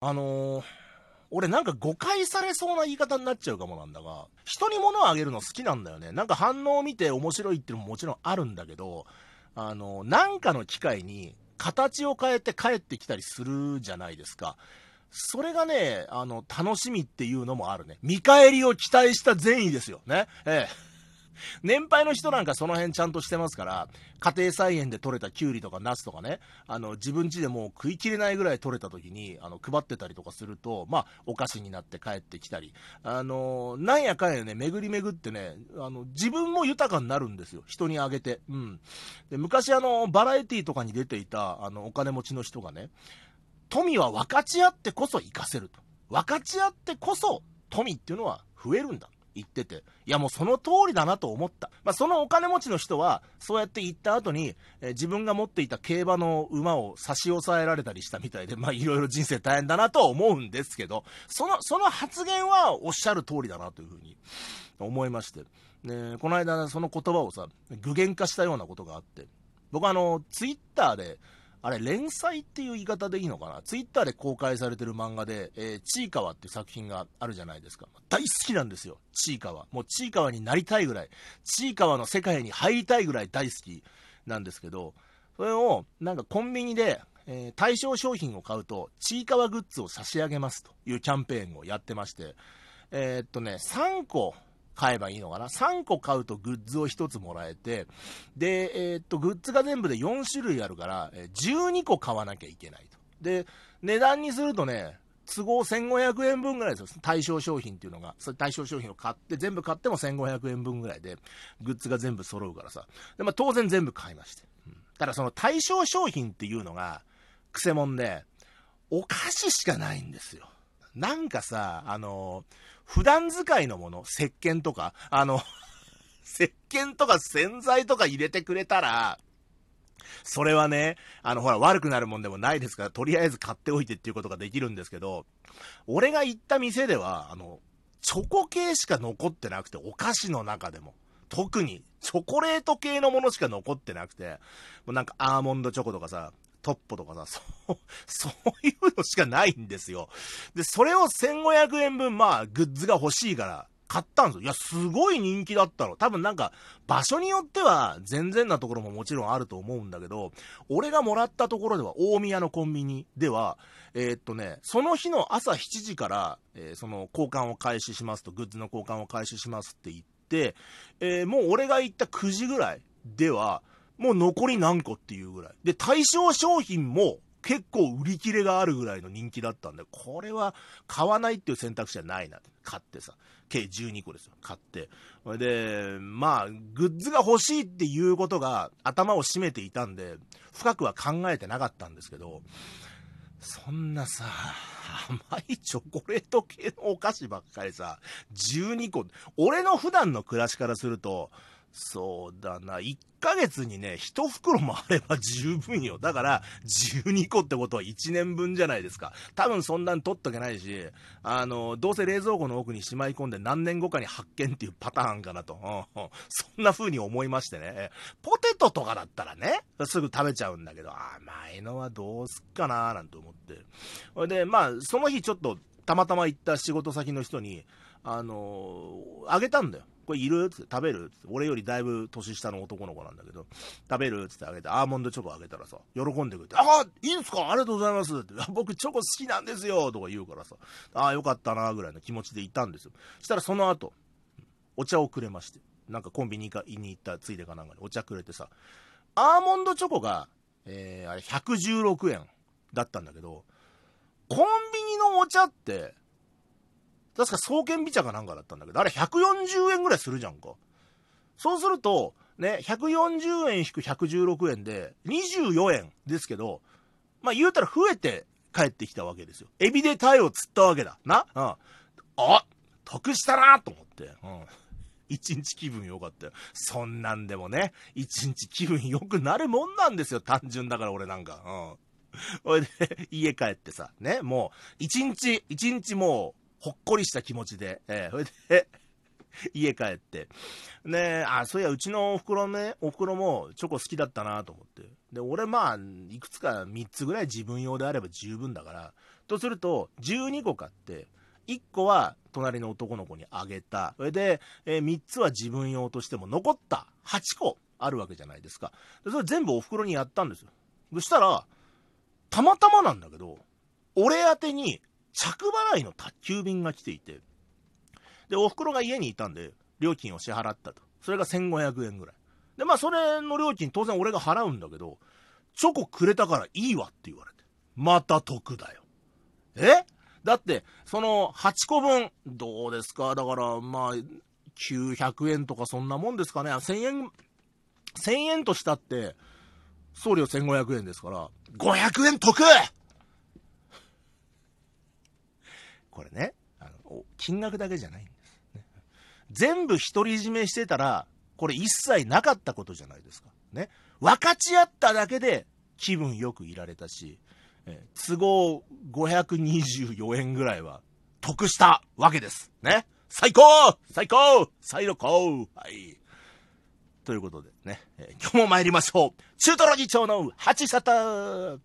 あのー、俺なんか誤解されそうな言い方になっちゃうかもなんだが、人に物をあげるの好きなんだよね。なんか反応を見て面白いっていうのももちろんあるんだけど、あのー、なんかの機会に形を変えて帰ってきたりするじゃないですか。それがね、あの、楽しみっていうのもあるね。見返りを期待した善意ですよね。ええ。年配の人なんかその辺ちゃんとしてますから、家庭菜園で採れたきゅうりとかナスとかね、あの、自分家でもう食いきれないぐらい採れた時に、あの、配ってたりとかすると、まあ、お菓子になって帰ってきたり、あの、なんやかんやね、巡り巡ってね、あの、自分も豊かになるんですよ。人にあげて。うん。で、昔あの、バラエティとかに出ていた、あの、お金持ちの人がね、富は分かち合ってこそ活かせると。分かち合ってこそ富っていうのは増えるんだ。言ってて、いやもうその通りだなと思った。まあ、そのお金持ちの人は、そうやって言った後に、え、自分が持っていた競馬の馬を差し押さえられたりしたみたいで、まあいろいろ人生大変だなとは思うんですけど、その、その発言はおっしゃる通りだなというふうに思いまして。ね、この間その言葉をさ、具現化したようなことがあって、僕あの、ツイッターで、あれ、連載っていう言い方でいいのかな？ツイッターで公開されてる漫画で、えー、ちいかわっていう作品があるじゃないですか。大好きなんですよ、ちいかわ。もうちいかわになりたいぐらい、ちいかわの世界に入りたいぐらい大好きなんですけど、それを、なんかコンビニで、えー、対象商品を買うと、ちいかわグッズを差し上げますというキャンペーンをやってまして、えー、っとね、3個、買えばいいのかな ?3 個買うとグッズを1つもらえて、で、えー、っと、グッズが全部で4種類あるから、12個買わなきゃいけないと。で、値段にするとね、都合1500円分ぐらいですよ。対象商品っていうのが。それ対象商品を買って、全部買っても1500円分ぐらいで、グッズが全部揃うからさ。で、まあ当然全部買いまして。うん、ただその対象商品っていうのが、くせ者で、お菓子しかないんですよ。なんかさ、あの普段使いのもの、石鹸とか、あの 石鹸とか洗剤とか入れてくれたら、それはね、あの、ほら、悪くなるもんでもないですから、とりあえず買っておいてっていうことができるんですけど、俺が行った店では、あの、チョコ系しか残ってなくて、お菓子の中でも。特に、チョコレート系のものしか残ってなくて、もうなんかアーモンドチョコとかさ、トッポとかさ、そう、そういうのしかないんですよ。で、それを1500円分、まあ、グッズが欲しいから、買ったんですよ。いや、すごい人気だったの。多分なんか、場所によっては全然なところももちろんあると思うんだけど、俺がもらったところでは、大宮のコンビニでは、えー、っとね、その日の朝7時から、えー、その交換を開始しますと、グッズの交換を開始しますって言って、えー、もう俺が行った9時ぐらいでは、もう残り何個っていうぐらい。で、対象商品も結構売り切れがあるぐらいの人気だったんで、これは買わないっていう選択肢はないな。買ってさ。計12個ですよ。買って。で、まあ、グッズが欲しいっていうことが頭を占めていたんで、深くは考えてなかったんですけど、そんなさ、甘いチョコレート系のお菓子ばっかりさ、12個、俺の普段の暮らしからすると、そうだな、1ヶ月にね、1袋もあれば十分よ。だから、12個ってことは1年分じゃないですか。多分そんなん取っとけないし、あの、どうせ冷蔵庫の奥にしまい込んで何年後かに発見っていうパターンかなと。うん、そんな風に思いましてね。ポテトとかだったらね、すぐ食べちゃうんだけど、甘いのはどうすっかなーなんて思って。で、まあ、その日ちょっと、たまたま行った仕事先の人に、あの、あげたんだよ。これいるつって食べるつって俺よりだいぶ年下の男の子なんだけど、食べるつってあげて、アーモンドチョコあげたらさ、喜んでくれて、ああ、いいんすか？ありがとうございますって、僕チョコ好きなんですよとか言うからさ、ああ、よかったなぐらいの気持ちでいたんですよ。したらその後、お茶をくれまして、なんかコンビニに行ったついでかなんかにお茶くれてさ、アーモンドチョコが、えー、あれ116円だったんだけど、コンビニのお茶って、確か創建美茶かなんかだったんだけど、あれ140円ぐらいするじゃんか。そうすると、ね、140円引く116円で、24円ですけど、まあ言うたら増えて帰ってきたわけですよ。エビでタイを釣ったわけだ。な？うん。あ得したなと思って。うん。一日気分良かったよ。そんなんでもね、一日気分良くなるもんなんですよ。単純だから俺なんか。うん。ほいで、家帰ってさ、ね、もう、一日、一日もう、ほっこりした気持ちで、えー、それで家帰って、ねあ、そういや、うちのお袋ね、お袋もチョコ好きだったなと思って。で、俺まあ、いくつか3つぐらい自分用であれば十分だから、とすると、12個買って、1個は隣の男の子にあげた。それで、えー3つは自分用としても残った8個あるわけじゃないですか。でそれ全部お袋にやったんですよ。そしたら、たまたまなんだけど、俺宛てに着払いの宅急便が来ていて、で、お袋が家にいたんで、料金を支払ったと。それが1500円ぐらい。で、まあ、それの料金当然俺が払うんだけど、チョコくれたからいいわって言われて。また得だよ。え？だって、その8個分、どうですか？だから、まあ、900円とかそんなもんですかね。1000円、1000円としたって、送料1500円ですから、500円得これね、あのお金額だけじゃないんです、ね。全部独り占めしてたら、これ一切なかったことじゃないですか。ね。分かち合っただけで気分よくいられたし、えー都合524円ぐらいは得したわけです。ね。最高最高最高はい。ということでね、えー今日も参りましょう。中トロ議長の八沙汰